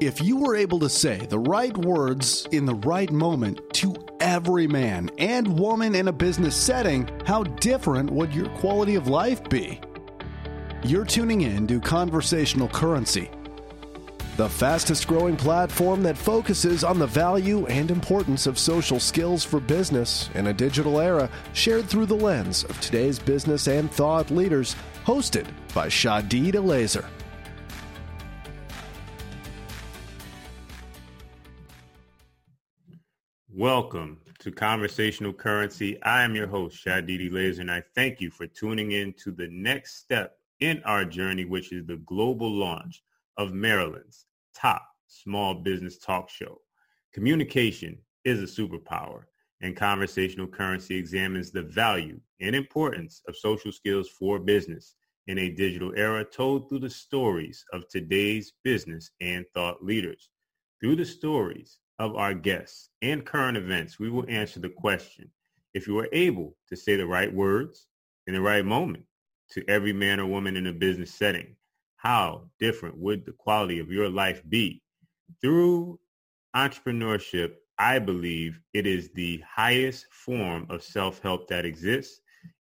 If you were able to say the right words in the right moment to every man and woman in a business setting, how different would your quality of life be? You're tuning in to Conversational Currency, the fastest growing platform that focuses on the value and importance of social skills for business in a digital era, shared through the lens of today's business and thought leaders, hosted by Shadid Elazer. Welcome to Conversational Currency. I am your host, Shadidi Laser, and I thank you for tuning in to the next step in our journey, which is the global launch of Maryland's top small business talk show. Communication is a superpower, and Conversational Currency examines the value and importance of social skills for business in a digital era told through the stories of today's business and thought leaders. Through the stories, of our guests and current events, we will answer the question, if you are able to say the right words in the right moment to every man or woman in a business setting, how different would the quality of your life be? Through entrepreneurship, I believe it is the highest form of self-help that exists,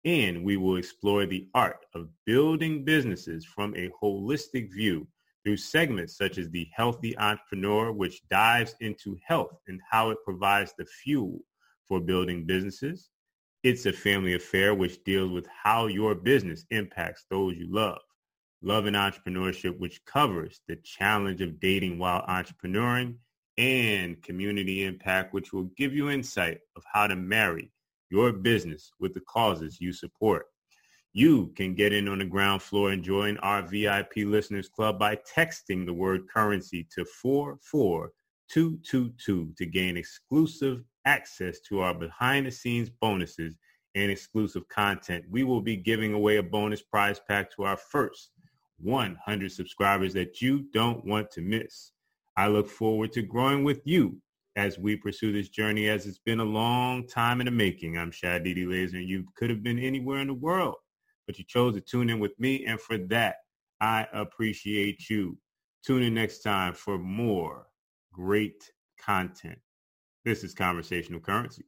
and we will explore the art of building businesses from a holistic view through segments such as the Healthy Entrepreneur, which dives into health and how it provides the fuel for building businesses. It's a family affair, which deals with how your business impacts those you love. Love and Entrepreneurship, which covers the challenge of dating while entrepreneuring, and Community Impact, which will give you insight of how to marry your business with the causes you support. You can get in on the ground floor and join our VIP listeners club by texting the word currency to 44222 to gain exclusive access to our behind the scenes bonuses and exclusive content. We will be giving away a bonus prize pack to our first 100 subscribers that you don't want to miss. I look forward to growing with you as we pursue this journey as it's been a long time in the making. I'm Shadidi Laser and you could have been anywhere in the world but you chose to tune in with me. And for that, I appreciate you. Tune in next time for more great content. This is Conversational Currency.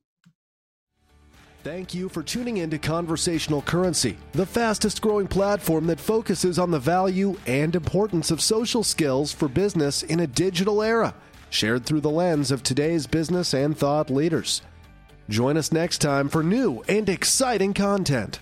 Thank you for tuning in to Conversational Currency, the fastest growing platform that focuses on the value and importance of social skills for business in a digital era, shared through the lens of today's business and thought leaders. Join us next time for new and exciting content.